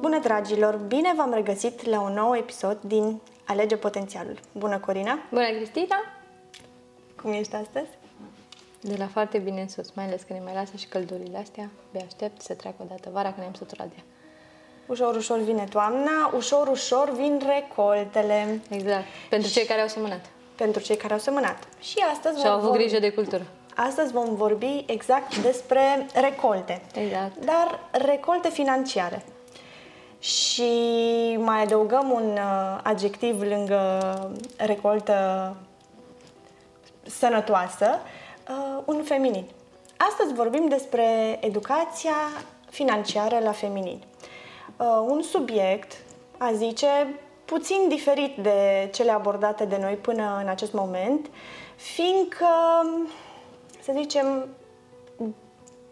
Bună dragilor, bine v-am regăsit la un nou episod din Alege Potențialul. Bună Corina! Bună, Cristina! Cum ești astăzi? De la foarte bine în sus, mai ales că ne mai lasă și căldurile astea. Abia aștept să treacă o dată vara, că ne-am săturat de ea. Ușor, ușor vine toamna, ușor, ușor vin recoltele. Exact. Pentru cei care au semănat. Pentru cei care au semănat. Și astăzi Și au vom avut vorbi- grijă de cultură. Astăzi vom vorbi exact despre recolte. Exact. Dar recolte financiare. Și mai adăugăm un uh, adjectiv lângă recoltă sănătoasă, uh, un feminin. Astăzi vorbim despre educația financiară la feminin. Uh, un subiect, a zice, puțin diferit de cele abordate de noi până în acest moment, fiindcă, să zicem,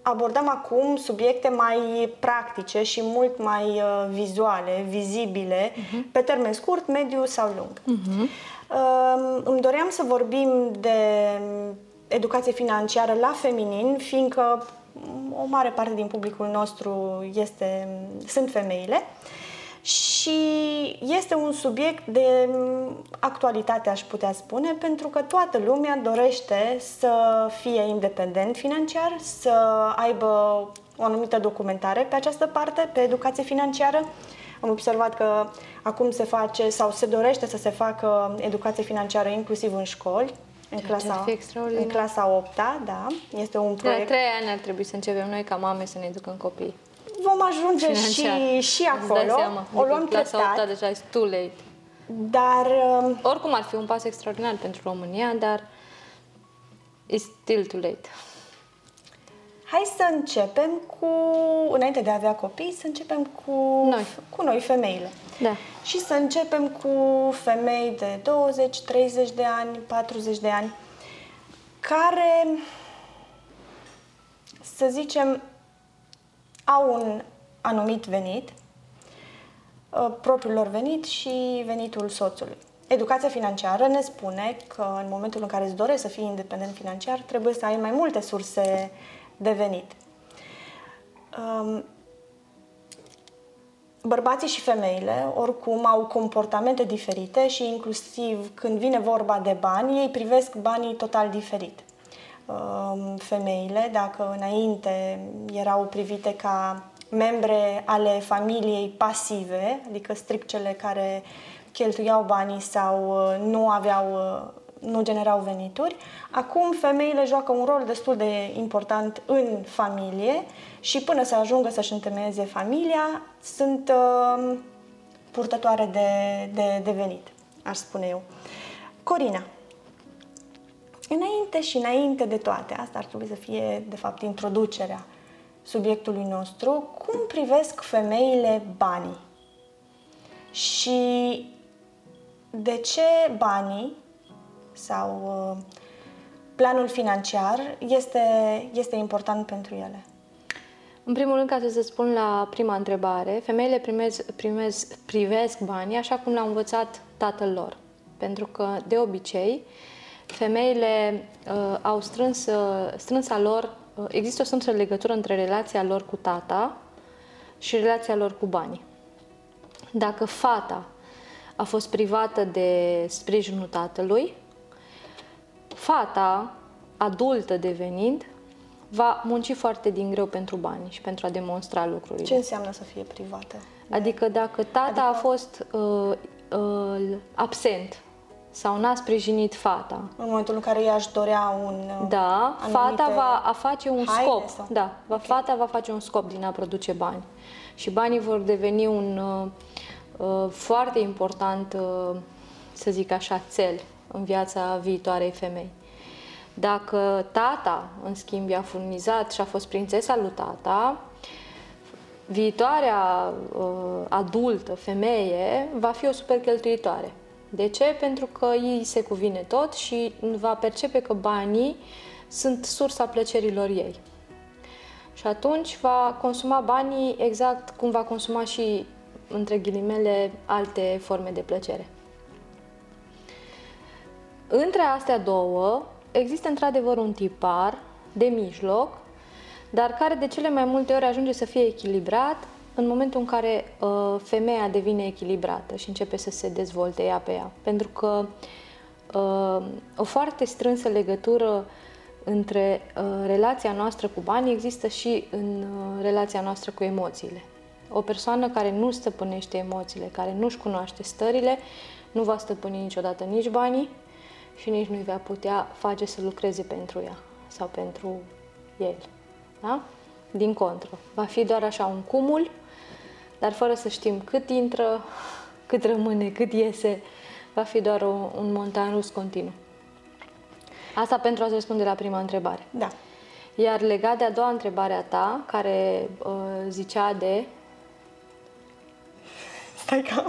abordăm acum subiecte mai practice și mult mai uh, vizuale, vizibile, pe termen scurt, mediu sau lung. Uh, îmi doream să vorbim de educație financiară la feminin, fiindcă o mare parte din publicul nostru este, sunt femeile și este un subiect de actualitate, aș putea spune, pentru că toată lumea dorește să fie independent financiar, să aibă o anumită documentare pe această parte, pe educație financiară. Am observat că acum se face sau se dorește să se facă educație financiară inclusiv în școli, în Ceea ce ar clasa, fi extraordinar. în clasa 8 da. Este un De la proiect trei ani ar trebui să începem noi ca mame să ne educăm copiii. Vom ajunge și, Financiar. și Îți dai acolo. seama. O luăm Adică clasa 8 treptat, deja este too late. dar um, Oricum ar fi un pas extraordinar pentru România, dar it's still too late. hai să începem cu, înainte de a avea copii, să începem cu Noi. cu noi femeile. Da. Și să începem cu femei de 20, 30 de ani, 40 de ani, care, să zicem, au un anumit venit, uh, propriul lor venit și venitul soțului. Educația financiară ne spune că în momentul în care îți dorești să fii independent financiar, trebuie să ai mai multe surse de venit. Um, Bărbații și femeile, oricum, au comportamente diferite și inclusiv când vine vorba de bani, ei privesc banii total diferit. Um, Femeile, dacă înainte erau privite ca membre ale familiei pasive, adică strict cele care cheltuiau banii sau uh, nu aveau uh, nu generau venituri. Acum femeile joacă un rol destul de important în familie și până să ajungă să-și întemeieze familia, sunt uh, purtătoare de, de, de venit, aș spune eu. Corina, înainte și înainte de toate, asta ar trebui să fie, de fapt, introducerea subiectului nostru, cum privesc femeile banii? Și de ce banii sau uh, planul financiar este, este important pentru ele? În primul rând, ca să spun la prima întrebare, femeile primez, primez, privesc banii așa cum l-au învățat tatăl lor. Pentru că, de obicei, femeile uh, au strâns, uh, strânsa lor, uh, există o strânsă legătură între relația lor cu tata și relația lor cu banii. Dacă fata a fost privată de sprijinul tatălui, fata, adultă devenind, va munci foarte din greu pentru bani și pentru a demonstra lucrurile. Ce înseamnă să fie privată? Adică dacă tata a fost uh, uh, absent sau n-a sprijinit fata, În momentul în care ea își dorea un... uh, da, anumite fata va a face un haine scop. sau- Da, va, fata va face un scop din a produce bani. Și banii vor deveni un uh, uh, foarte important, uh, să zic așa, cel în viața viitoarei femei. Dacă tata, în schimb, i-a furnizat și a fost prințesa lui tata, viitoarea uh, adultă, femeie, va fi o super cheltuitoare. De ce? Pentru că ei se cuvine tot și va percepe că banii sunt sursa plăcerilor ei. Și atunci va consuma banii exact cum va consuma și, între ghilimele, alte forme de plăcere. Între astea două există într-adevăr un tipar de mijloc, dar care de cele mai multe ori ajunge să fie echilibrat în momentul în care uh, femeia devine echilibrată și începe să se dezvolte ea pe ea. Pentru că uh, o foarte strânsă legătură între uh, relația noastră cu banii există și în uh, relația noastră cu emoțiile. O persoană care nu stăpânește emoțiile, care nu-și cunoaște stările, nu va stăpâni niciodată nici banii și nici nu-i va putea face să lucreze pentru ea sau pentru el. Da? Din contră, va fi doar așa un cumul, dar fără să știm cât intră, cât rămâne, cât iese, va fi doar o, un montan rus continuu. Asta pentru a-ți răspunde la prima întrebare. Da. Iar legat de a doua întrebare a ta, care uh, zicea de... Stai că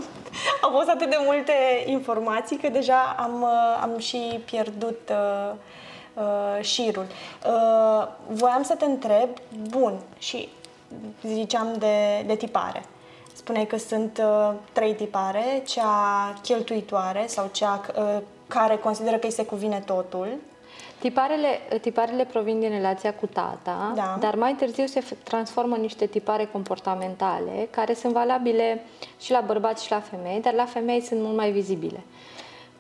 au fost atât de multe informații că deja am, uh, am și pierdut uh, uh, șirul. Uh, voiam să te întreb, bun, și ziceam de, de tipare. Spuneai că sunt uh, trei tipare, cea cheltuitoare sau cea uh, care consideră că îi se cuvine totul, Tiparele, tiparele provin din relația cu tata, Da. dar mai târziu se f- transformă în niște tipare comportamentale care sunt valabile și la bărbați și la femei, dar la femei sunt mult mai vizibile.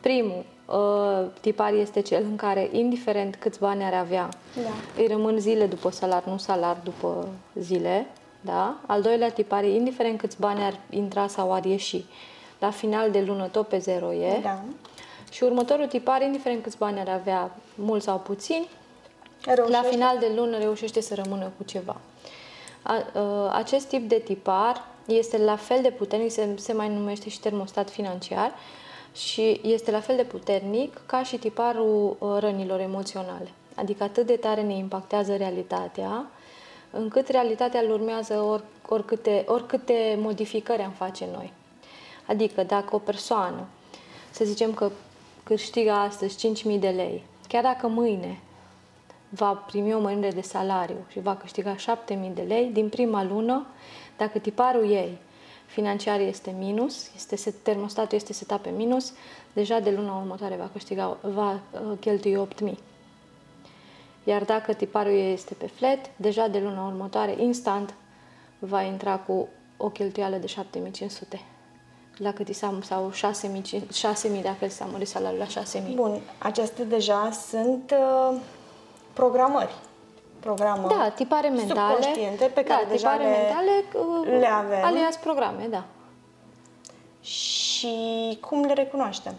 Primul uh, tipar este cel în care, indiferent câți bani ar avea, Da. îi rămân zile după salar, nu salar după zile. Da? Al doilea tipar e, indiferent câți bani ar intra sau ar ieși, la final de lună tot pe zero e. da, Și următorul tipar, indiferent câți bani ar avea, mult sau puțini, reușește. la final de lună reușește să rămână cu ceva. A, a, acest tip de tipar este la fel de puternic, se, se mai numește și termostat financiar, și este la fel de puternic ca și tiparul uh, rănilor emoționale. Adică atât de tare ne impactează realitatea, încât realitatea îl urmează or, oricâte, oricâte modificări am face noi. Adică dacă o persoană, să zicem că câștigă astăzi 5.000 de lei, chiar dacă mâine va primi o mărire de salariu și va câștiga 7.000 de lei, din prima lună, dacă tiparul ei financiar este minus, este set, termostatul este setat pe minus, deja de luna următoare va câștiga, va uh, cheltui 8.000. Iar dacă tiparul ei este pe flat, deja de luna următoare, instant, va intra cu o cheltuială de 7500 dacă ți s-a, sau 6.000, 6.000 dacă ți s-a mărit salariul la 6.000. Bun, acestea deja sunt uh, programări. Programări. Da, tipare mentale. Subconștiente pe care da, deja tipare le, mentale uh, le avem. alias programe, da. Și cum le recunoaștem?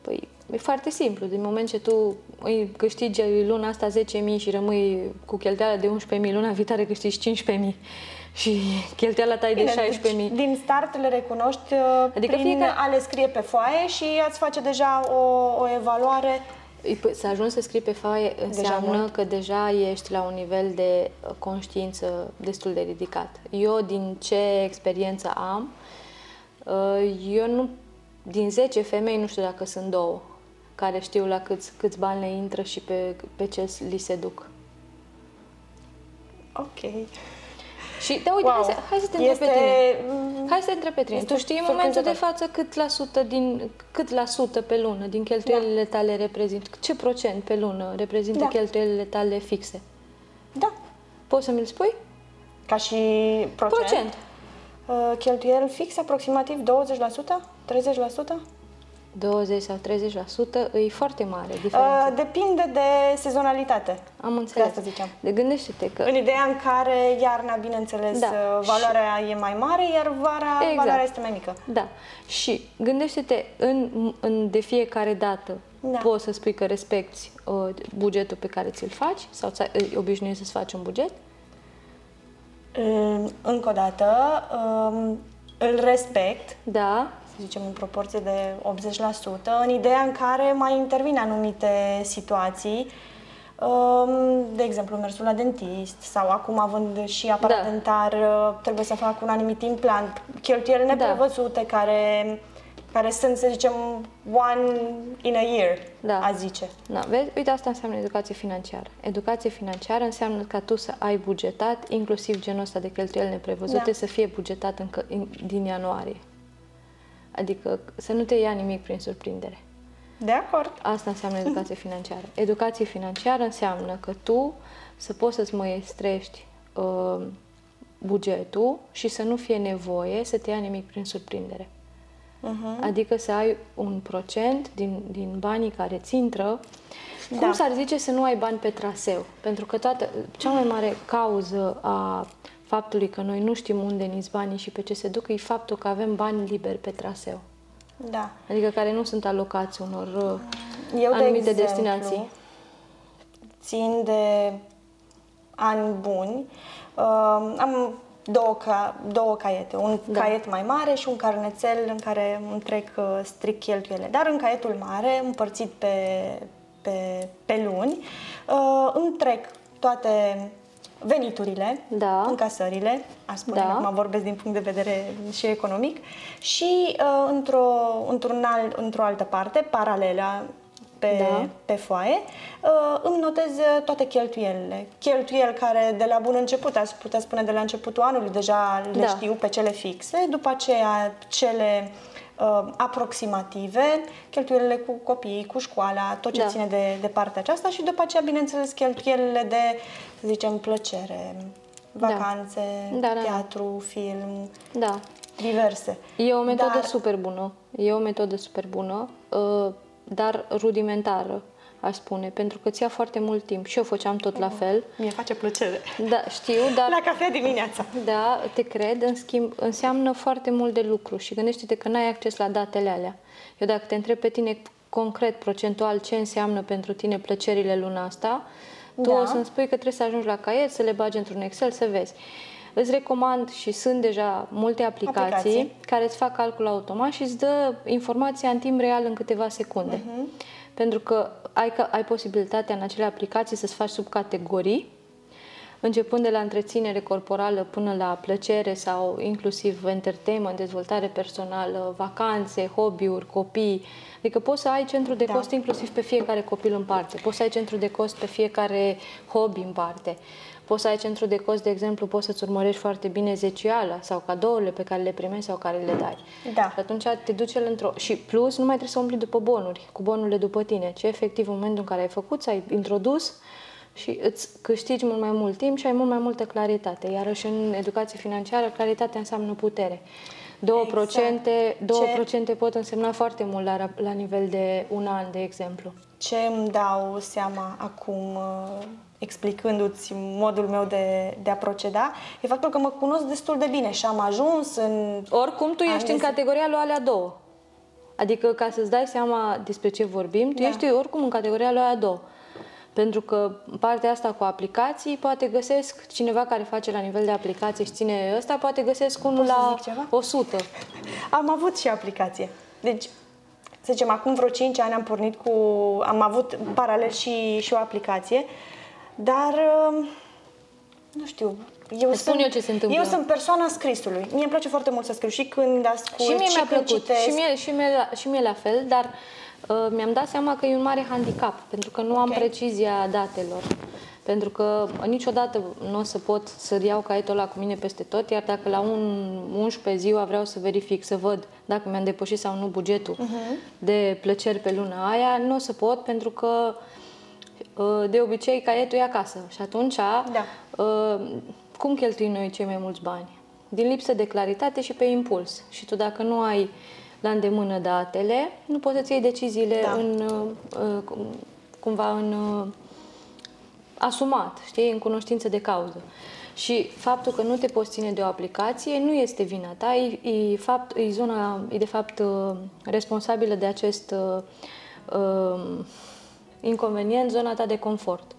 Păi, e foarte simplu. Din moment ce tu îi câștigi luna asta 10.000 și rămâi cu cheltuiala de 11.000, luna viitoare câștigi 15.000 și cheltuiala ta e de 16.000. deci, din start le recunoști uh, Adică prin fiecare- a le scrie pe foaie și ați face deja o, o evaluare. Îi- păi, Să ajungi să scrii pe foaie înseamnă mult. că deja ești la un nivel de uh, conștiință destul de ridicat. Eu, din ce experiență am, uh, eu nu, din 10 femei, nu știu dacă sunt două care știu la câți, câți bani le intră și pe, pe ce li se duc. Ok. Și, da, uite, Wow. hai, să, hai să te întreb Este, pe tine. mm, Hai să te întreb pe tine. este Tu știi în momentul de surprinzător. față cât la sută din cât la sută pe lună din cheltuielile tale reprezintă, ce procent pe lună reprezintă Da. cheltuielile tale fixe? Da, Poți să mi-l spui? ca și procent. Procent. Uh, cheltuieli fix aproximativ 20%? 30%? 20 sau 30% e foarte mare diferența. Uh, depinde de sezonalitate. Am înțeles. asta ziceam. De gândește-te că În ideea în care iarna, bineînțeles, Da. uh, valoarea e mai mare, iar vara Exact. valoarea este mai mică. Da. Și gândește-te în, în de fiecare dată Da. poți să spui că respecti uh, bugetul pe care ți-l faci sau ți îi obișnuiești să-ți faci un buget? Uh, Încă o dată, um, îl respect, Da. Să zicem în proporție de 80%, în ideea în care mai intervin anumite situații, um, de exemplu, mersul la dentist sau acum având și aparat Da. dentar, uh, trebuie să fac un anumit implant, cheltuieli Da. neprevăzute care, care sunt, să zicem, one in a year, Da. a zice. Da, vezi? Uite, asta înseamnă educație financiară. Educație financiară înseamnă ca tu să ai bugetat, inclusiv genul ăsta de cheltuieli neprevăzute, Da. să fie bugetat încă in, din ianuarie. Adică să nu te ia nimic prin surprindere. De acord. Asta înseamnă educație financiară. Educație financiară înseamnă că tu să poți să-ți măiestrești uh, bugetul și să nu fie nevoie să te ia nimic prin surprindere. Uh-huh. Adică să ai un procent din, din banii care ți intră. Da. Cum s-ar zice să nu ai bani pe traseu? Pentru că toată, cea mai mare cauză a faptului că noi nu știm unde niți banii și pe ce se duc e faptul că avem bani liberi pe traseu. Da. Adică care nu sunt alocați unor uh, Eu, anumite de exemplu, destinații. Țin de ani buni. Uh, am două, ca, două caiete, un da. caiet mai mare și un carnețel în care îmi trec uh, strict cheltuiele. Dar în caietul mare, împărțit pe, pe, pe luni, uh, îmi trec toate veniturile, da. încasările, aș spune, da. acum vorbesc din punct de vedere și economic, și uh, într-o, într-un alt, într-o altă parte, paralelă pe, da. pe foaie, uh, îmi notez toate cheltuielile. Cheltuieli care de la bun început, aș putea spune de la începutul anului, deja le da. știu pe cele fixe, după aceea cele uh, aproximative, cheltuielile cu copiii, cu școala, tot ce da. ține de, de partea aceasta și după aceea, bineînțeles, cheltuielile de, să zicem, plăcere, da. vacanțe, da. Da, da, teatru, da. film, da. diverse. E o metodă Dar... super bună. E o metodă super bună. Uh, dar rudimentară, aș spune, pentru că ți-a foarte mult timp. Și eu făceam tot la fel. Mie face plăcere. Da, știu, dar... La cafea dimineața. Da, te cred, în schimb, înseamnă foarte mult de lucru și gândește-te că n-ai acces la datele alea. Eu dacă te întreb pe tine concret, procentual, ce înseamnă pentru tine plăcerile luna asta, tu da. o să-mi spui că trebuie să ajungi la caiet, să le bagi într-un Excel, să vezi. Îți recomand și sunt deja multe aplicații, aplicații. care îți fac calcul automat și îți dă informația în timp real în câteva secunde. Uh-huh. Pentru că ai, ai posibilitatea în acele aplicații să-ți faci subcategorii, începând de la întreținere corporală până la plăcere sau inclusiv entertainment, dezvoltare personală, vacanțe, hobby-uri, copii. Adică poți să ai centru de da. cost inclusiv pe fiecare copil în parte, poți să ai centru de cost pe fiecare hobby în parte. Poți să ai centru de cost, de exemplu, poți să-ți urmărești foarte bine zeciala sau cadourile pe care le primești sau care le dai. Da. Și atunci te duci el într-o... Și plus, nu mai trebuie să umpli după bonuri, cu bonurile după tine, ci efectiv în momentul în care ai făcut, ai introdus și îți câștigi mult mai mult timp și ai mult mai multă claritate. Iarăși în educație financiară, claritatea înseamnă putere. 2%, exact. 2% Ce... pot însemna foarte mult la, la nivel de un an, de exemplu. Ce îmi dau seama acum uh, explicându-ți modul meu de, de a proceda, e faptul că mă cunosc destul de bine și am ajuns în... Oricum, tu ești în categoria lui alea două. Adică, ca să-ți dai seama despre ce vorbim, tu da. ești oricum în categoria lui alea două. Pentru că partea asta cu aplicații, poate găsesc cineva care face la nivel de aplicație și ține ăsta, poate găsesc unul la 100. Am avut și aplicație. Deci, să zicem, acum vreo 5 ani am pornit cu... Am avut paralel și, și o aplicație dar, um, nu știu, eu Îți sunt, eu ce se întâmplă. Eu sunt persoana scrisului. Mie îmi place foarte mult să scriu și când ascult, și mie și mi-a când plăcut. citesc. Și mie, și, mie, și mie la fel, dar uh, mi-am dat seama că e un mare handicap, pentru că nu am okay. precizia datelor. Pentru că niciodată nu o să pot să iau caietul ăla cu mine peste tot, iar dacă la un 11 ziua vreau să verific, să văd dacă mi-am depășit sau nu bugetul uh-huh. de plăceri pe luna aia, nu o să pot pentru că uh, Uh, de obicei caietul e acasă și atunci da. Uh, cum cheltuim noi cei mai mulți bani? Din lipsă de claritate și pe impuls. Și tu dacă nu ai la îndemână datele, nu poți să-ți iei deciziile da. în, uh, cumva în asumat, știi, în cunoștință de cauză. Și faptul că nu te poți ține de o aplicație nu este vina ta, e, e, fapt, e zona, e de fapt responsabilă de acest uh, inconvenient zona ta de confort.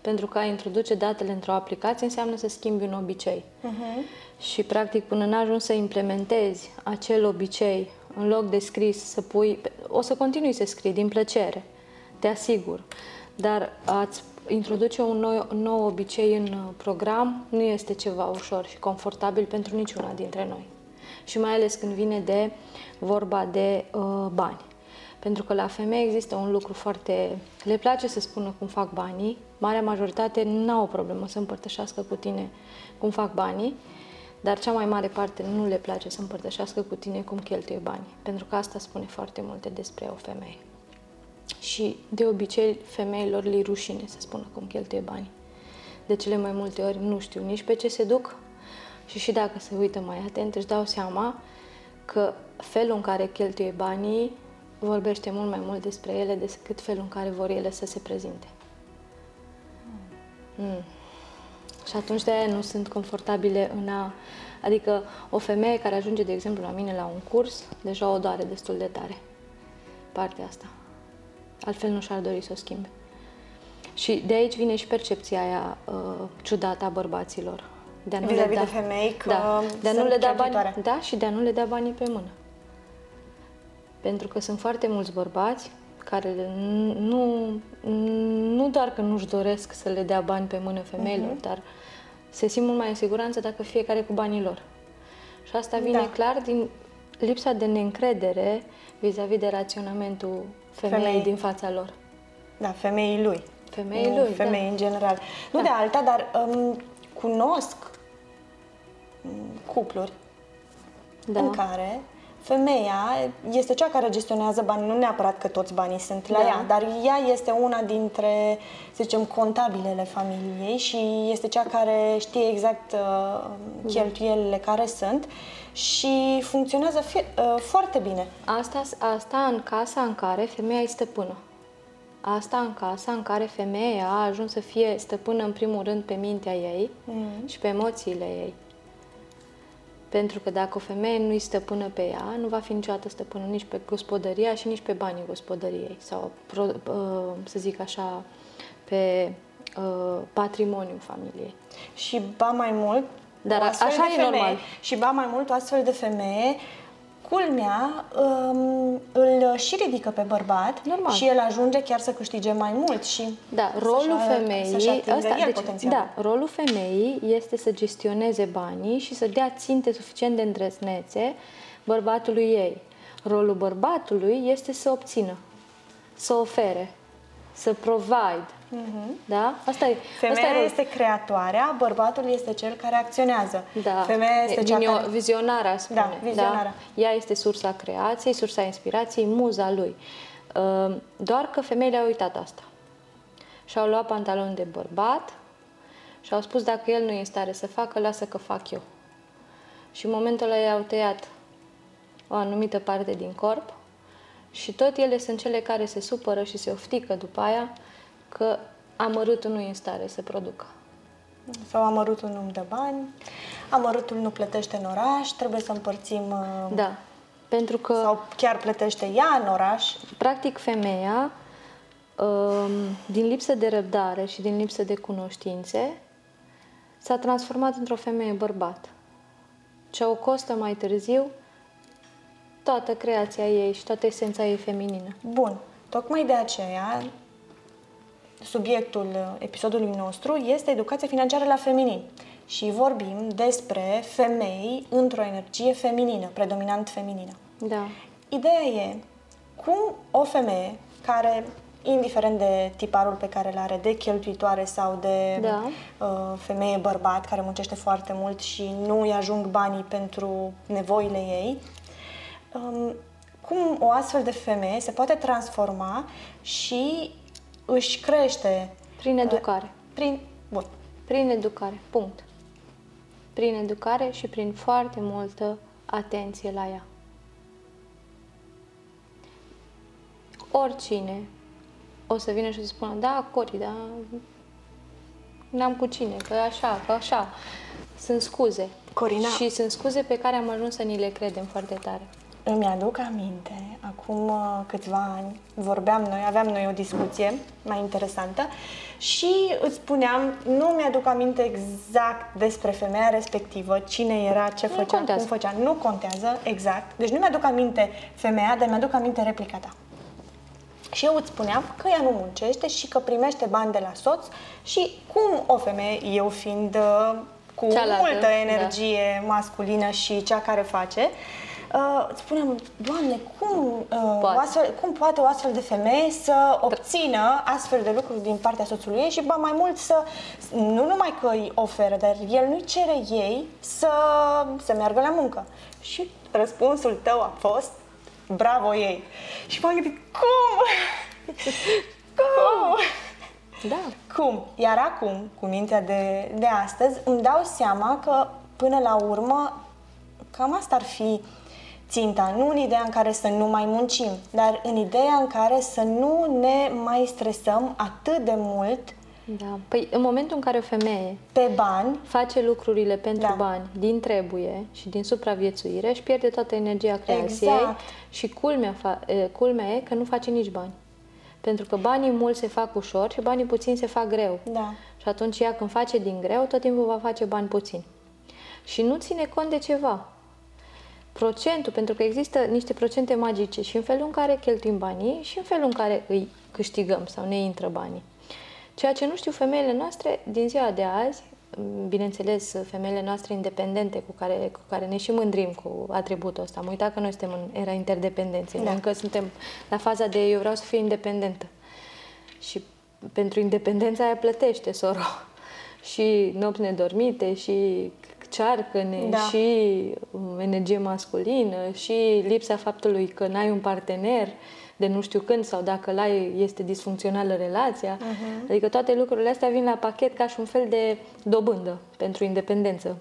Pentru că a introduce datele într-o aplicație înseamnă să schimbi un obicei. Uh-huh. Și, practic, până n-ajungi să implementezi acel obicei, în loc de scris, să pui... O să continui să scrii din plăcere, te asigur. Dar ați introduce un nou, un nou obicei în program nu este ceva ușor și confortabil pentru niciuna dintre noi. Și mai ales când vine de vorba de uh, bani. Pentru că la femei există un lucru foarte... Le place să spună cum fac banii. Marea majoritate nu au o problemă să împărtășească cu tine cum fac banii, dar cea mai mare parte nu le place să împărtășească cu tine cum cheltuie banii. Pentru că asta spune foarte multe despre o femeie. Și de obicei femeilor le rușine să spună cum cheltuie banii. De cele mai multe ori nu știu nici pe ce se duc, Și și dacă se uită mai atent, își dau seama că felul în care cheltuie banii vorbește mult mai mult despre ele decât felul în care vor ele să se prezinte. Mm. Și atunci de nu sunt confortabile în a... Adică o femeie care ajunge, de exemplu, la mine la un curs, deja o doare destul de tare partea asta. Altfel nu și-ar dori să o schimbe. Și de aici vine și percepția aia uh, ciudată a bărbaților. De a nu le da, de femei că da, de a nu le da bani, da, și de a nu le da banii pe mână. Pentru că sunt foarte mulți bărbați care nu, nu doar că nu-și doresc să le dea bani pe mână femeilor, uh-huh. dar se simt mult mai în siguranță dacă fiecare cu banii lor. Și asta vine da. clar din lipsa de neîncredere vis-a-vis de raționamentul femeii Femei. din fața lor. Da, femeii lui. Femeii lui, Femei da. în general. Nu da. de alta, dar um, cunosc cupluri da. în care femeia este cea care gestionează banii, nu neapărat că toți banii sunt la da. ea, dar ea este una dintre, să zicem, contabilele familiei și este cea care știe exact uh, cheltuielile da. care sunt și funcționează fie, uh, foarte bine. Asta, asta în casa în care femeia este stăpână. Asta în casa în care femeia a ajuns să fie stăpână în primul rând pe mintea ei mm. și pe emoțiile ei. Pentru că dacă o femeie nu-i stăpână pe ea, nu va fi niciodată stăpână nici pe gospodăria și nici pe banii gospodăriei sau, uh, să zic așa, pe uh, patrimoniul familiei. Și ba mai mult, dar așa e femeie, normal. Și ba mai mult, o astfel de femeie culmea um, îl și ridică pe bărbat Normal. și el ajunge chiar să câștige mai mult și da, rolul să femeii să asta, el deci, potențial. Da, rolul femeii este să gestioneze banii și să dea ținte suficient de îndrăznețe bărbatului ei. Rolul bărbatului este să obțină, să ofere, să provide, Uh-huh. Da? Asta e. Femeia asta e este creatoarea, bărbatul este cel care acționează. Da. Femeia este cea care... Vizionarea, spune. Da, vizionarea. Da? Ea este sursa creației, sursa inspirației, muza lui. Uh, doar că femeile au uitat asta. Și-au luat pantaloni de bărbat și au spus dacă el nu e în stare să facă, lasă că fac eu. Și în momentul ăla i-au tăiat o anumită parte din corp și tot ele sunt cele care se supără și se oftică după aia că amărâtul nu e în stare să producă. Sau amărâtul nu-mi dă bani, amărâtul nu plătește în oraș, trebuie să împărțim... Uh, da, pentru că... Sau chiar plătește ea în oraș. Practic, femeia, um, din lipsă de răbdare și din lipsă de cunoștințe, s-a transformat într-o femeie bărbat. Ce o costă mai târziu toată creația ei și toată esența ei feminină. Bun. Tocmai de aceea subiectul uh, episodului nostru este educația financiară la feminin și vorbim despre femei într-o energie feminină, predominant feminină. Da. Ideea e cum o femeie care, indiferent de tiparul pe care îl are, de cheltuitoare sau de da. uh, femeie bărbat care muncește foarte mult și nu îi ajung banii pentru nevoile ei, um, cum o astfel de femeie se poate transforma și își crește... Prin uh, educare. Prin... Bun. Prin educare. Punct. Prin educare și prin foarte multă atenție la ea. Oricine o să vină și să spună, da, Cori, da, n-am cu cine, că așa, că așa. Sunt scuze. Corina. Și sunt scuze pe care am ajuns să ni le credem foarte tare. Îmi aduc aminte, acum uh, câțiva ani, vorbeam noi, aveam noi o discuție mai interesantă și îți spuneam, nu mi-aduc aminte exact despre femeia respectivă, cine era, ce nu făcea, contează. cum făcea. Nu contează, exact. Deci nu mi-aduc aminte femeia, dar mi-aduc aminte replica ta. Și eu îți spuneam că ea nu muncește și că primește bani de la soț și cum o femeie, eu fiind uh, cu Cealaltă, multă energie da. masculină și cea care face, uh, uh, spunem, Doamne, cum, uh, poate. O astfel, cum poate o astfel de femeie să obțină astfel de lucruri din partea soțului ei și, ba mai mult, să nu numai că îi oferă, dar el nu cere ei să, să meargă la muncă. Și răspunsul tău a fost, bravo ei. Și m-am gândit, cum? cum? Da. Cum? Iar acum, cu mintea de, de astăzi, îmi dau seama că până la urmă, cam asta ar fi ținta, nu în ideea în care să nu mai muncim, dar în ideea în care să nu ne mai stresăm atât de mult da. Păi în momentul în care o femeie pe bani face lucrurile pentru Da. bani, din trebuie și din supraviețuire, își pierde toată energia creației Exact. și culmea, fa- e, culmea e că nu face nici bani. Pentru că banii mulți se fac ușor și banii puțini se fac greu. Da. Și atunci ea când face din greu, tot timpul va face bani puțini. Și nu ține cont de ceva. Procentul, pentru că există niște procente magice și în felul în care cheltuim banii și în felul în care îi câștigăm sau ne intră banii. Ceea ce nu știu femeile noastre din ziua de azi, bineînțeles femeile noastre independente cu care, cu care ne și mândrim cu atributul ăsta. Am uitat că noi suntem în era interdependenței, Da. noi încă suntem la faza de eu vreau să fiu independentă. Și pentru independența aia plătește soro. Și nopți nedormite, și cearcăne, Da. și um, energie masculină, și lipsa faptului că n-ai un partener de nu știu când sau dacă l-ai este disfuncțională relația. Uh-huh. Adică toate lucrurile astea vin la pachet ca și un fel de dobândă pentru independență.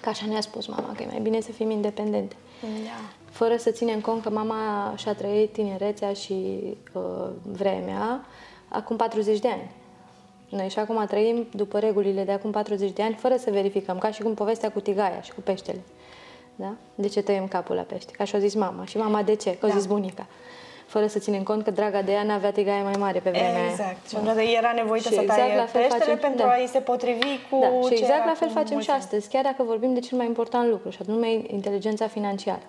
Ca așa ne-a spus mama, că e mai bine să fim independente Da. fără să ținem cont că mama și-a trăit tinerețea și uh, vremea acum 40 de ani. Noi și acum trăim după regulile de acum 40 de ani, fără să verificăm, ca și cum povestea cu tigaia și cu peștele. Da? De ce tăiem capul la pește? Ca și-o zis mama. Și mama de ce? Că o Da. zis bunica. Fără să ținem cont că draga de ea n-avea tigaie mai mare pe vremea aia. Exact. Și da. era nevoită Și să exact taie la fel peștele facem- pentru da. a-i se potrivi cu Da, și ce exact era la fel cu facem mulți și ani. astăzi, chiar dacă vorbim de cel mai important lucru, și anume inteligența financiară.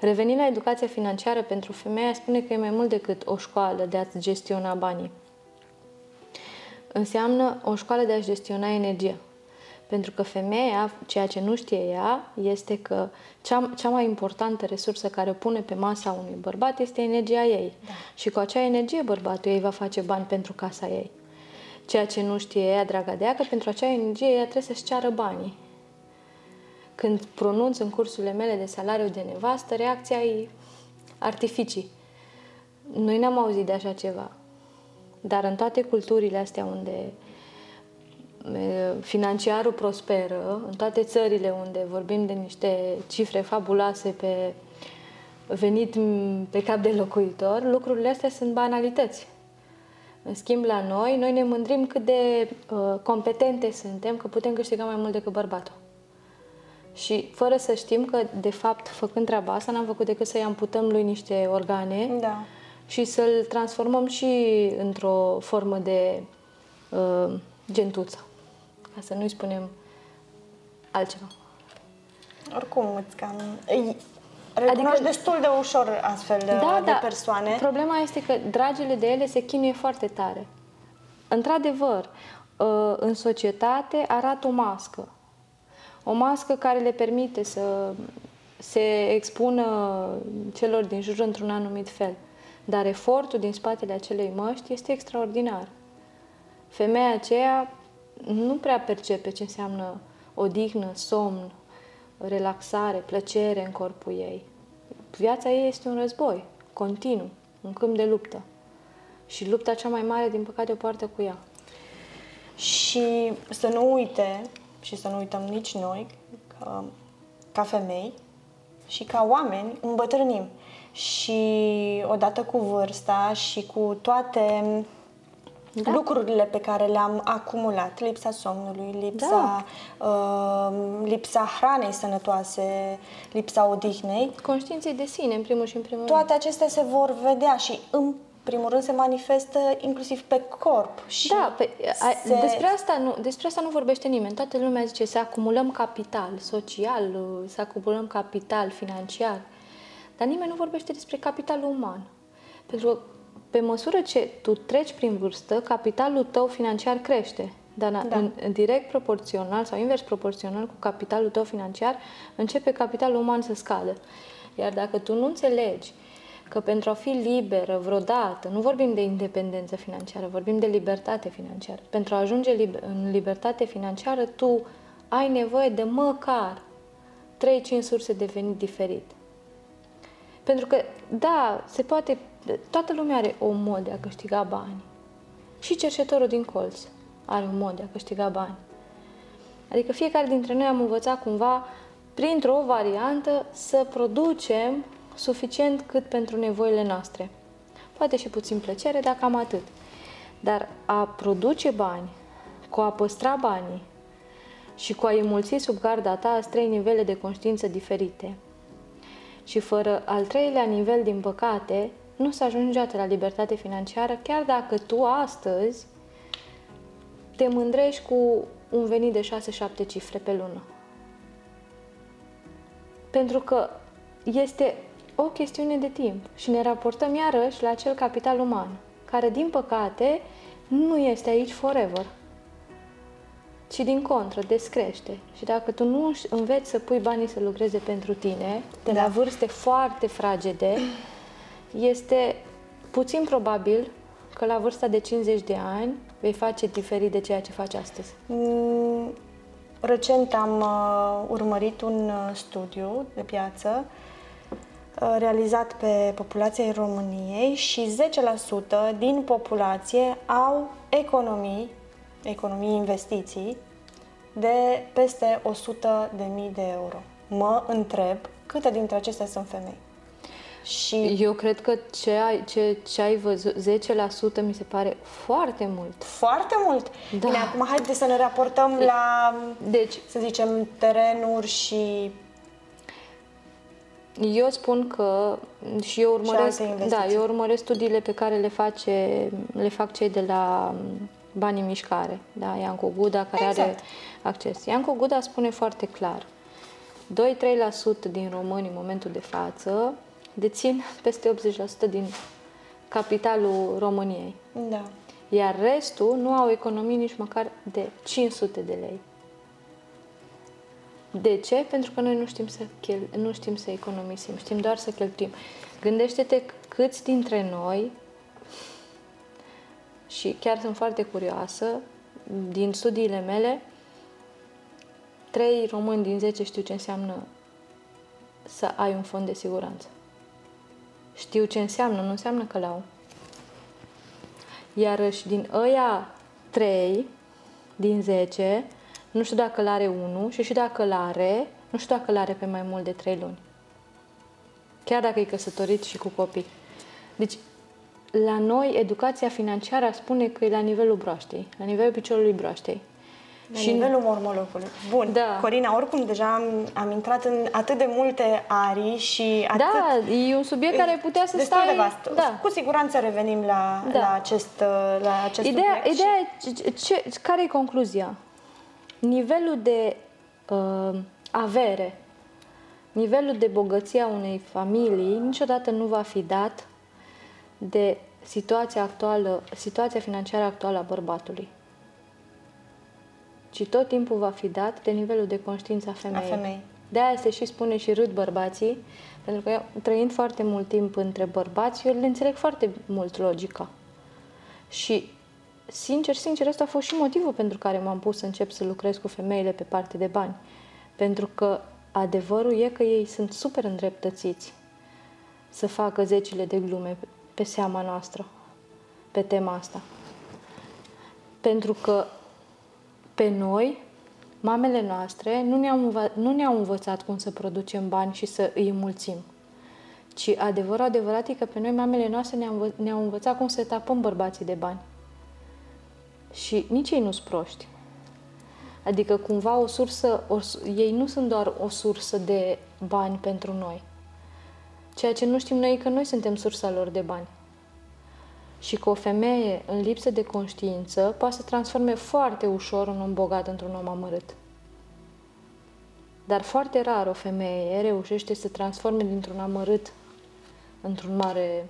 Revenind la educația financiară pentru femeia, spune că e mai mult decât o școală de a-ți gestiona banii. Înseamnă o școală de a-și gestiona energia. Pentru că femeia, ceea ce nu știe ea, este că cea, cea mai importantă resursă care o pune pe masa unui bărbat este energia ei. Da. Și cu acea energie bărbatul ei va face bani pentru casa ei. Ceea ce nu știe ea, draga de ea, că pentru acea energie ea trebuie să-și ceară banii. Când pronunț în cursurile mele de salariu de nevastă, reacția e artificii. Noi n-am auzit de așa ceva. Dar în toate culturile astea unde e, financiarul prosperă, în toate țările unde vorbim de niște cifre fabuloase pe venit m, pe cap de locuitor, lucrurile astea sunt banalități. În schimb, la noi, noi ne mândrim cât de uh, competente suntem, că putem câștiga mai mult decât bărbatul. Și fără să știm că, de fapt, făcând treaba asta, n-am făcut decât să-i amputăm lui niște organe Da. Și să-l transformăm și într-o formă de uh, gentuță, ca să nu-i spunem altceva. Oricum, îți cam... îi Recunoști Adică- destul de ușor astfel de, de persoane. Problema este că dragile de ele se chinuie foarte tare. Într-adevăr, uh, în societate arată o mască. O mască care le permite să se expună celor din jur într-un anumit fel. Dar efortul din spatele acelei măști este extraordinar. Femeia aceea nu prea percepe ce înseamnă odihnă, somn, relaxare, plăcere în corpul ei. Viața ei este un război, continuu, un câmp de luptă. Și lupta cea mai mare, din păcate, o poartă cu ea. Și să nu uite, și să nu uităm nici noi, că ca femei și ca oameni îmbătrânim. Și odată cu vârsta și cu toate Da. lucrurile pe care le-am acumulat, lipsa somnului, lipsa, uh, lipsa hranei sănătoase, lipsa odihnei, Conștiinței de sine, în primul și în primul rând. toate acestea se vor vedea și în primul rând se manifestă inclusiv pe corp. Și Da, pe, a, se- despre, asta nu, despre asta nu vorbește nimeni. Toată lumea zice să acumulăm capital social, să acumulăm capital financiar. Dar nimeni nu vorbește despre capitalul uman. Pentru că pe măsură ce tu treci prin vârstă, capitalul tău financiar crește. Dar da. în, în direct proporțional sau invers proporțional cu capitalul tău financiar, începe capitalul uman să scadă. Iar dacă tu nu înțelegi că pentru a fi liberă vreodată, nu vorbim de independență financiară, vorbim de libertate financiară. Pentru a ajunge liber, în libertate financiară, tu ai nevoie de măcar 3-5 surse de venit diferit. Pentru că, da, se poate, toată lumea are o mod de a câștiga bani. Și cerșetorul din colț are un mod de a câștiga bani. Adică fiecare dintre noi am învățat cumva, printr-o variantă, să producem suficient cât pentru nevoile noastre. Poate și puțin plăcere, dar cam atât. Dar a produce bani, cu a păstra banii și cu a înmulți sub garda ta trei nivele de conștiință diferite. Și fără al treilea nivel, din păcate, nu se ajunge niciodată la libertate financiară, chiar dacă tu astăzi te mândrești cu un venit de 6-7 cifre pe lună. Pentru că este o chestiune de timp și ne raportăm iarăși la acel capital uman, care, din păcate, nu este aici forever, ci din contră, descrește. Și dacă tu nu înveți să pui banii să lucreze pentru tine, de da. la vârste foarte fragede, este puțin probabil că la vârsta de 50 de ani vei face diferit de ceea ce faci astăzi. Mm, recent am uh, urmărit un uh, studiu de piață uh, realizat pe populația României și 10% din populație au economii, economii investiții de peste 100.000 de euro. Mă întreb câte dintre acestea sunt femei. Și eu cred că ce ai, ce, ce ai văzut, 10% mi se pare foarte mult. Foarte mult? Da. Bine, acum haideți să ne raportăm la, deci, să zicem, terenuri și eu spun că și eu urmăresc, și da, eu urmăresc studiile pe care le face le fac cei de la Banii Mișcare, da, Iancu Guda care exact. are acces. Iancu Guda spune foarte clar. 2-3% din români în momentul de față dețin peste 80% din capitalul României. Da. Iar restul nu au economii nici măcar de 500 de lei. De ce? Pentru că noi nu știm să, chel- nu știm să economisim, știm doar să cheltuim. Gândește-te câți dintre noi, și chiar sunt foarte curioasă, din studiile mele, trei români din 10 știu ce înseamnă să ai un fond de siguranță. Știu ce înseamnă, nu înseamnă că l-au. Iarăși din ăia 3 din 10, nu știu dacă l-are unul și și dacă l-are, nu știu dacă l-are pe mai mult de 3 luni. Chiar dacă e căsătorit și cu copii. Deci, la noi, educația financiară spune că e la nivelul broaștei, la nivelul piciorului broaștei. La și nivelul mormologului. Bun. Da. Corina, oricum deja am, am intrat în atât de multe arii și atât... Da, e un subiect care putea să stai... de vast. Da. Cu siguranță revenim la, da. la acest, la acest ideea, subiect. Ideea, și... ce, care e concluzia? Nivelul de uh, avere, nivelul de bogăție a unei familii niciodată nu va fi dat de situația actuală, situația financiară actuală a bărbatului ci tot timpul va fi dat de nivelul de conștiință a femeii. A femeii. De-aia se și spune și râd bărbații, pentru că eu, trăind foarte mult timp între bărbați, eu le înțeleg foarte mult logica. Și, sincer, sincer, ăsta a fost și motivul pentru care m-am pus să încep să lucrez cu femeile pe parte de bani. Pentru că adevărul e că ei sunt super îndreptățiți să facă zecile de glume pe seama noastră, pe tema asta. Pentru că pe noi, mamele noastre, nu ne-au, învă- nu ne-au învățat cum să producem bani și să îi mulțim. Ci adevărul adevărat e că pe noi, mamele noastre, ne-au, învă- ne-au învățat cum să tapăm bărbații de bani. Și nici ei nu sunt proști. Adică cumva o sursă, o, ei nu sunt doar o sursă de bani pentru noi. Ceea ce nu știm noi e că noi suntem sursa lor de bani și că o femeie în lipsă de conștiință poate să transforme foarte ușor un om bogat într-un om amărât. Dar foarte rar o femeie reușește să transforme dintr-un amărât într-un mare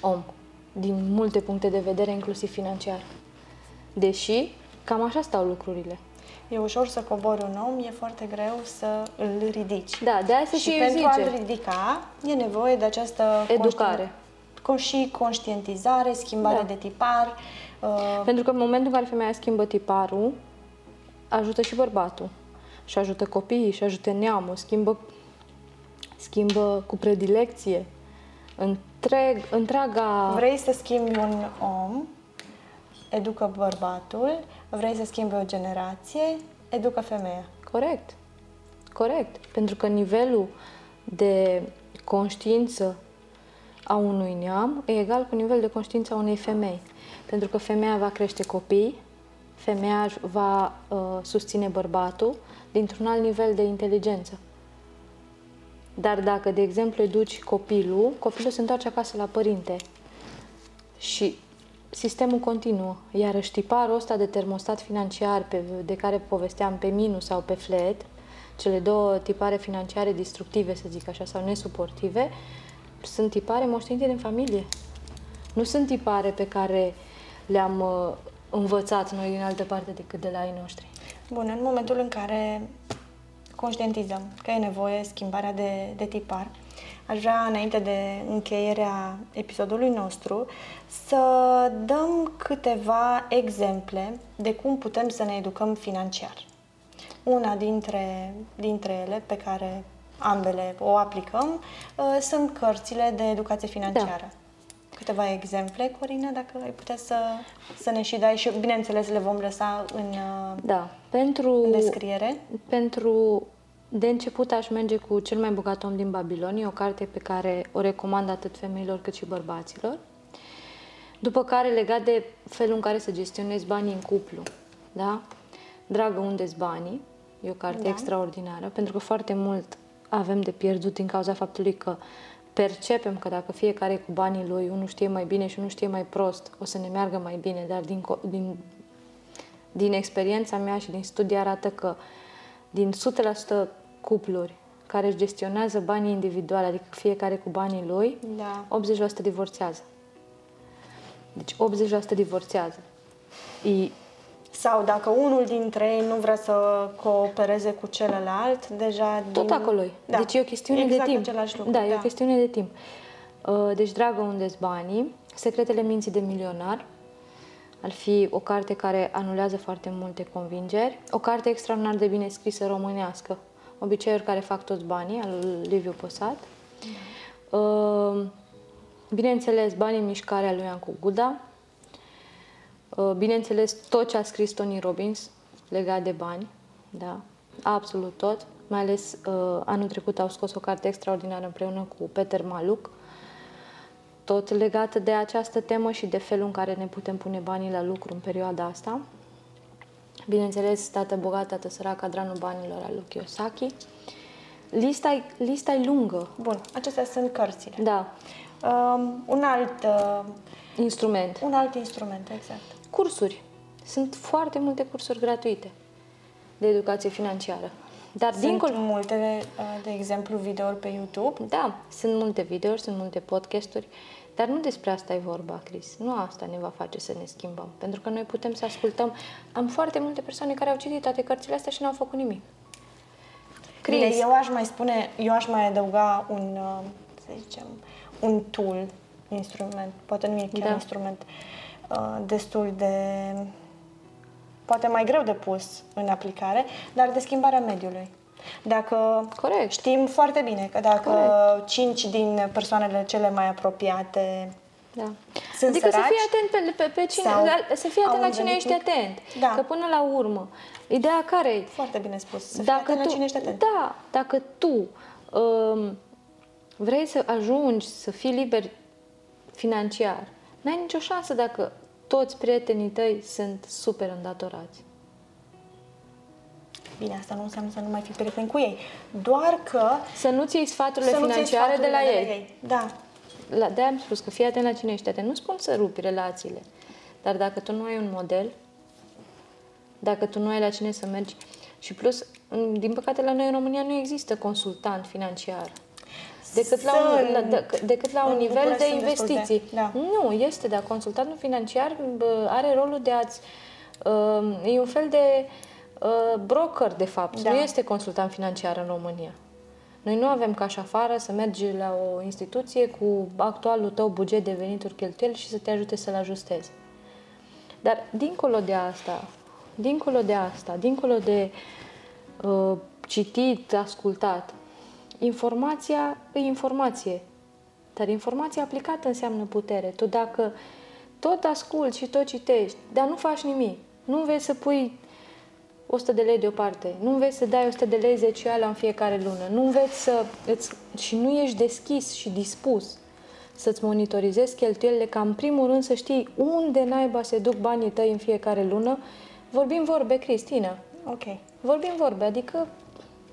om, din multe puncte de vedere, inclusiv financiar. Deși, cam așa stau lucrurile. E ușor să cobori un om, e foarte greu să îl ridici. Da, de asta și, și pentru a-l ridica e nevoie de această educare și conștientizare, schimbare da. de tipar. Uh... Pentru că în momentul în care femeia schimbă tiparul, ajută și bărbatul. Și ajută copiii, și ajută neamul, schimbă, schimbă cu predilecție întreg, întreaga... Vrei să schimbi un om, educă bărbatul, vrei să schimbi o generație, educă femeia. Corect. Corect. Pentru că nivelul de conștiință a unui neam e egal cu nivelul de conștiință a unei femei. Pentru că femeia va crește copii, femeia va uh, susține bărbatul dintr-un alt nivel de inteligență. Dar dacă, de exemplu, educi copilul, copilul se întoarce acasă la părinte și sistemul continuă. Iar tiparul ăsta de termostat financiar pe, de care povesteam pe minus sau pe flat, cele două tipare financiare destructive, să zic așa, sau nesuportive, sunt tipare moștenite din familie. Nu sunt tipare pe care le-am uh, învățat noi din altă parte decât de la ei noștri. Bun, în momentul în care conștientizăm că e nevoie schimbarea de, de tipar, aș vrea, înainte de încheierea episodului nostru, să dăm câteva exemple de cum putem să ne educăm financiar. Una dintre, dintre ele pe care ambele o aplicăm uh, sunt cărțile de educație financiară. Da. Câteva exemple, Corina, dacă ai putea să, să ne și dai și, bineînțeles, le vom lăsa în, uh, da. pentru, în descriere. Pentru de început aș merge cu Cel mai bogat om din Babilonie, o carte pe care o recomand atât femeilor cât și bărbaților. După care, legat de felul în care să gestionezi banii în cuplu, da? Dragă, unde banii? E o carte da. extraordinară, pentru că foarte mult avem de pierdut din cauza faptului că percepem că dacă fiecare e cu banii lui, unul știe mai bine și unul știe mai prost, o să ne meargă mai bine, dar din, din, din experiența mea și din studii arată că din 100% cupluri care își gestionează banii individuali, adică fiecare cu banii lui, da. 80% divorțează. Deci 80% divorțează. E... Sau dacă unul dintre ei nu vrea să coopereze cu celălalt, deja... Tot din... acolo da. Deci e o chestiune exact de timp. același lucru. Da, da, e o chestiune de timp. Uh, deci, dragă, unde banii? Secretele minții de milionar. Ar fi o carte care anulează foarte multe convingeri. O carte extraordinar de bine scrisă românească, Obiceiuri care fac toți banii, al lui Liviu Păsat. Mm. Bineînțeles, Banii în mișcare al lui Ancu Guda. Uh, bineînțeles, tot ce a scris Tony Robbins legat de bani, da, absolut tot. Mai ales uh, anul trecut au scos o carte extraordinară împreună cu Peter Maluc, tot legată de această temă și de felul în care ne putem pune banii la lucru în perioada asta. Bineînțeles, Tată bogat, Tată sărac, cadranul banilor al lui Kiyosaki. Lista e, lista e lungă. Bun, acestea sunt cărțile. Da. Um, un alt... Uh, instrument. Un alt instrument, exact. Cursuri. Sunt foarte multe cursuri gratuite de educație financiară. Dar sunt dincolo... multe, uh, de exemplu, videouri pe YouTube? Da, sunt multe videouri, sunt multe podcasturi. Dar nu despre asta e vorba, Cris. Nu asta ne va face să ne schimbăm. Pentru că noi putem să ascultăm. Am foarte multe persoane care au citit toate cărțile astea și n-au făcut nimic. Chris. Bine, eu aș mai spune, eu aș mai adăuga un, uh, să zicem, un tool, instrument, poate nu e chiar da. instrument, uh, destul de, poate mai greu de pus în aplicare, dar de schimbarea mediului. Dacă Corect. știm foarte bine că dacă Corect. cinci din persoanele cele mai apropiate da. Sunt adică săraci, să fii atent pe, pe, pe cine, la, să fii atent la cine ești atent. Da. Că până la urmă, ideea care e? Foarte bine spus. Să dacă fii atent tu, la cine ești atent. Da, dacă tu um, vrei să ajungi să fii liber financiar, n-ai nicio șansă dacă toți prietenii tăi sunt super îndatorați. Bine, asta nu înseamnă să nu mai fii prieten cu ei. Doar că... Să nu-ți iei sfaturile financiare sfaturile de la de ei. ei. Da. La, de am spus că fii atent la cine ești atent. Nu spun să rupi relațiile. Dar dacă tu nu ai un model, dacă tu nu ai la cine să mergi, și plus, din păcate la noi în România nu există consultant financiar. Decât la un, la, de, decât la un nivel de investiții. De, da. Nu, este, dar consultantul financiar are rolul de a-ți... Uh, e un fel de uh, Uh, broker, de fapt. Da. Nu este consultant financiar în România. Noi nu avem ca și afară să mergi la o instituție cu actualul tău buget de venituri cheltuieli și să te ajute să-l ajustezi. Dar dincolo de asta, dincolo de asta, dincolo de uh, citit, ascultat, informația e informație. Dar informația aplicată înseamnă putere. Tu dacă tot asculti și tot citești, dar nu faci nimic, Nu înveți să pui 100 de lei deoparte. Nu înveți să dai 100 de lei zeciuială în fiecare lună. Nu înveți să îți, și nu ești deschis și dispus să-ți monitorizezi cheltuielile, ca în primul rând să știi unde naiba se duc banii tăi în fiecare lună. Vorbim vorbe, Cristina. Ok. Vorbim vorbe, adică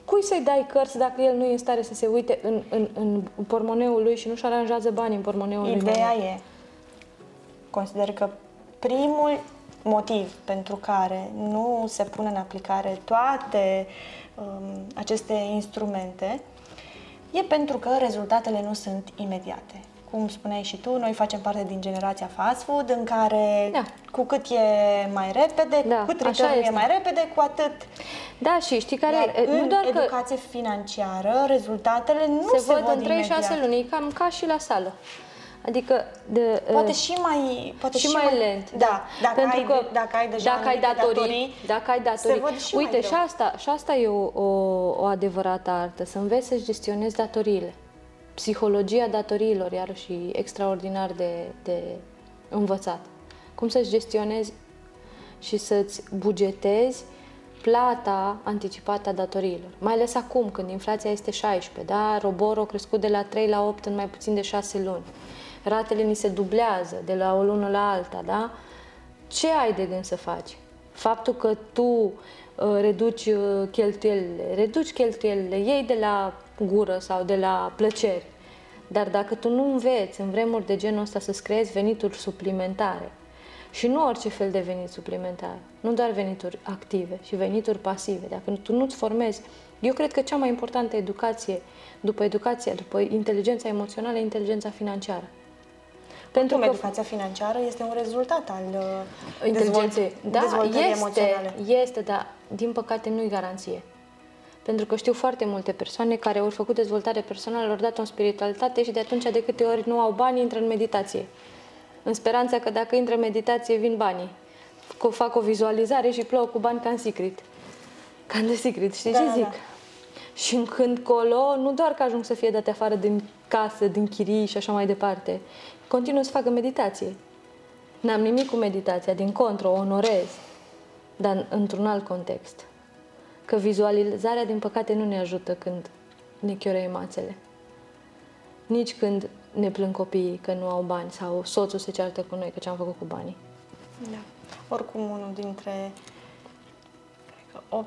cui să-i dai cărți dacă el nu e în stare să se uite în, în, în pormoneul lui și nu-și aranjează banii în pormoneul lui? Ideea e, consider că primul motiv pentru care nu se pun în aplicare toate um, aceste instrumente e pentru că rezultatele nu sunt imediate. Cum spuneai și tu, noi facem parte din generația fast food în care Da. cu cât e mai repede, Da, cu cât așa return e este. mai repede, cu atât. Da, și știi care, Iar e, nu în doar că educație financiară, rezultatele nu se, se, văd în 3-6 imediat. luni, e cam ca și la sală. Adică de, Poate uh, și mai, poate și, mai lent. Da, dacă, Pentru ai, că dacă ai deja dacă ai anumite datorii, dacă ai datorii. se văd și Uite, mai și greu. asta, și asta e o, o, o adevărată artă, să înveți să-ți gestionezi datoriile. Psihologia datoriilor, iarăși, e extraordinar de, de învățat. Cum să-ți gestionezi și să-ți bugetezi plata anticipată a datoriilor. Mai ales acum, când inflația este 16, da? Roborul a crescut de la 3 la 8 în mai puțin de 6 luni. Ratele ni se dublează de la o lună la alta, da? Ce ai de gând să faci? Faptul că tu uh, reduci uh, cheltuielile, reduci cheltuielile, iei de la gură sau de la plăceri. Dar dacă tu nu înveți în vremuri de genul ăsta să-ți creezi venituri suplimentare, și nu orice fel de venit suplimentar, nu doar venituri active și venituri pasive. Dacă tu nu-ți formezi, eu cred că cea mai importantă educație, după educația, după inteligența emoțională, e inteligența financiară. Pentru Cum că educația financiară este un rezultat al uh, inteligenței, dezvolt- da, dezvoltării este, emoționale. este, dar din păcate nu-i garanție. Pentru că știu foarte multe persoane care au făcut dezvoltare personală, au dat o spiritualitate și de atunci de câte ori nu au bani, intră în meditație. În speranța că dacă intră în meditație, vin banii. Că fac o vizualizare și plouă cu bani ca în secret. Ca în The Secret, știi Da, ce da, zic? da. Și în când colo, nu doar că ajung să fie date afară din casă, din chirii și așa mai departe, continuă să facă meditație. N-am nimic cu meditația, din contră, o onorez, dar într-un alt context. Că vizualizarea, din păcate, nu ne ajută când ne chiorăie mațele. Nici când ne plâng copiii că nu au bani sau soțul se ceartă cu noi că ce am făcut cu banii. Da. Oricum, unul dintre cred că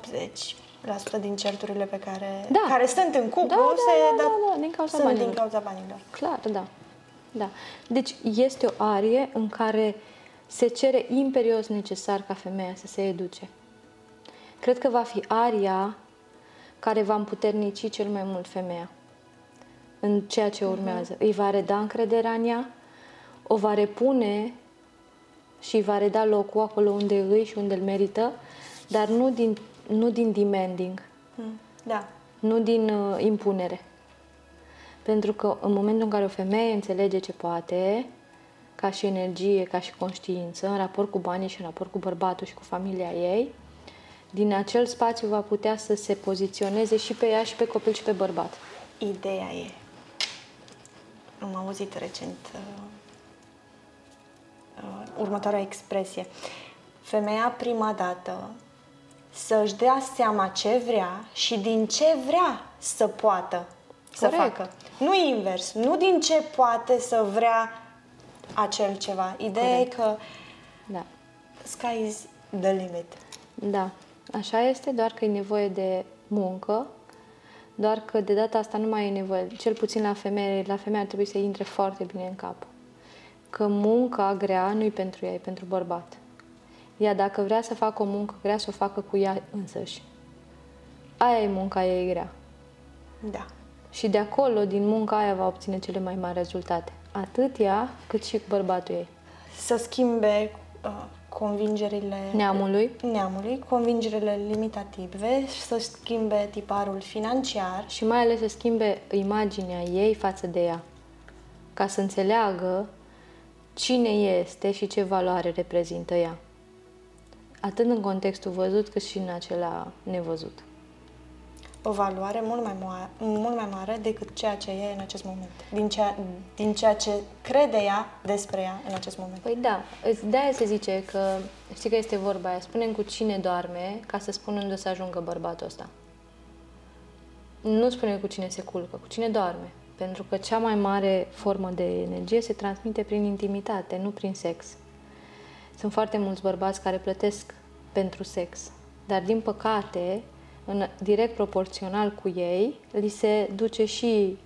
80% din certurile pe care, Da. care sunt în cuplu Da, da, se da, da, da, din cauza sunt banilor. din cauza banilor. Clar, da. da. Deci este o arie în care se cere imperios necesar ca femeia să se educe. Cred că va fi aria care va împuternici cel mai mult femeia în ceea ce urmează. Îi va reda încrederea în ea, o va repune și îi va reda locul acolo unde îi și unde îl merită, dar nu din, nu din demanding, Mm. Da. nu din uh, impunere. Pentru că în momentul în care o femeie înțelege ce poate, ca și energie, ca și conștiință, în raport cu banii și în raport cu bărbatul și cu familia ei, din acel spațiu va putea să se poziționeze și pe ea, și pe copil, și pe bărbat. Ideea e. Am auzit recent uh, uh, următoarea expresie. Femeia prima dată să-și dea seama ce vrea și din ce vrea să poată să Corect. facă. Nu invers, nu din ce poate să vrea acel ceva. Ideea Corect. e că Da. sky is the limit. Da, așa este, doar că e nevoie de muncă, doar că de data asta nu mai e nevoie, cel puțin la femeie, la femeie ar trebui să intre foarte bine în cap. Că munca grea nu e pentru ea, e pentru bărbat. Ea dacă vrea să facă o muncă grea, să o facă cu ea însăși. Aia e munca ei grea. Da. Și de acolo, din munca aia, va obține cele mai mari rezultate. Atât ea, cât și bărbatul ei. Să schimbe uh, convingerile Neamului, neamului, convingerile limitative, să schimbe tiparul financiar și mai ales să schimbe imaginea ei față de ea, ca să înțeleagă cine este și ce valoare reprezintă ea. Atât în contextul văzut, cât și în acela nevăzut. o valoare mult mai, mare, mult mai mare decât ceea ce e în acest moment, din ceea, din ceea ce crede ea despre ea în acest moment. Păi da, de-aia se zice că, știi că este vorba aia, spunem cu cine doarme ca să spun unde o să ajungă bărbatul ăsta. Nu spune cu cine se culcă, cu cine doarme. Pentru că cea mai mare formă de energie se transmite prin intimitate, nu prin sex. Sunt foarte mulți bărbați care plătesc pentru sex, dar din păcate, în direct proporțional cu ei, li se duce și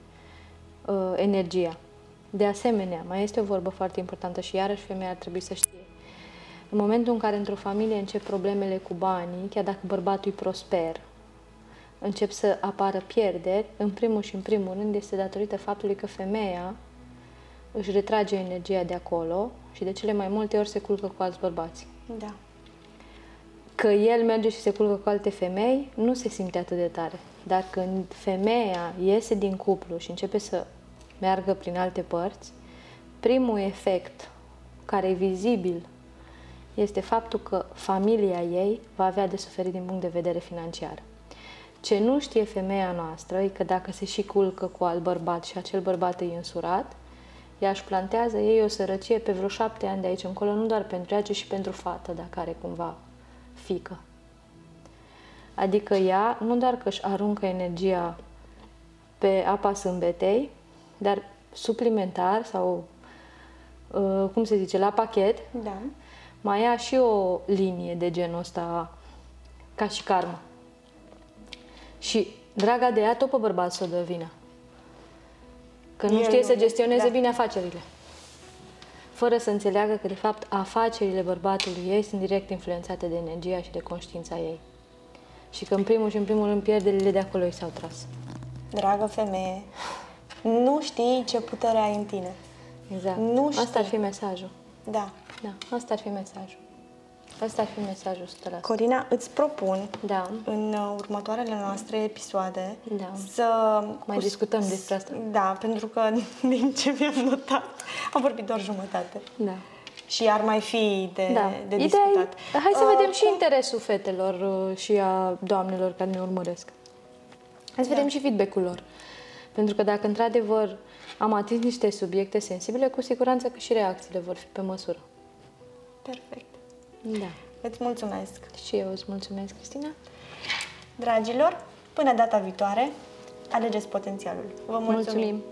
uh, energia. De asemenea, mai este o vorbă foarte importantă și iarăși femeia ar trebui să știe. În momentul în care într-o familie încep problemele cu banii, chiar dacă bărbatul e prosper, încep să apară pierderi, în primul și în primul rând este datorită faptului că femeia își retrage energia de acolo și de cele mai multe ori se culcă cu alți bărbați. Da. Că el merge și se culcă cu alte femei, nu se simte atât de tare. Dar când femeia iese din cuplu și începe să meargă prin alte părți, primul efect care e vizibil este faptul că familia ei va avea de suferit din punct de vedere financiar. Ce nu știe femeia noastră e că dacă se și culcă cu alt bărbat și acel bărbat e însurat, ea își plantează ei o sărăcie pe vreo șapte ani de aici încolo, nu doar pentru ea, ci și pentru fată, dacă are cumva fică. Adică ea nu doar că își aruncă energia pe apa sâmbetei, dar suplimentar sau, uh, cum se zice, la pachet, Da. mai ia și o linie de genul ăsta ca și karmă. Și draga de ea tot pe bărbat să o dă vina. Că nu El știe nu- să gestioneze da. bine afacerile. Fără să înțeleagă că, de fapt, afacerile bărbatului ei sunt direct influențate de energia și de conștiința ei. Și că, în primul și în primul rând, pierderile de acolo i s-au tras. Dragă femeie, nu știi ce putere ai în tine. Exact. Nu Asta ar știi. fi mesajul. Da. Da, asta ar fi mesajul. Asta ar fi mesajul 100%. Corina, îți propun Da. în uh, următoarele noastre episoade Da. să... Mai discutăm despre asta. Da, pentru că din ce mi-am notat, am vorbit doar jumătate. Da. Și ar mai fi de, Da. de Ideea discutat. e, hai să Uh, vedem și cum- interesul fetelor uh, și a doamnelor care ne urmăresc. Hai să Da. vedem și feedback-ul lor. Pentru că dacă într-adevăr am atins niște subiecte sensibile, cu siguranță că și reacțiile vor fi pe măsură. Perfect. Da. Îți mulțumesc. Și eu îți mulțumesc, Cristina. Dragilor, până data viitoare, alegeți potențialul. Vă mulțumim. mulțumim.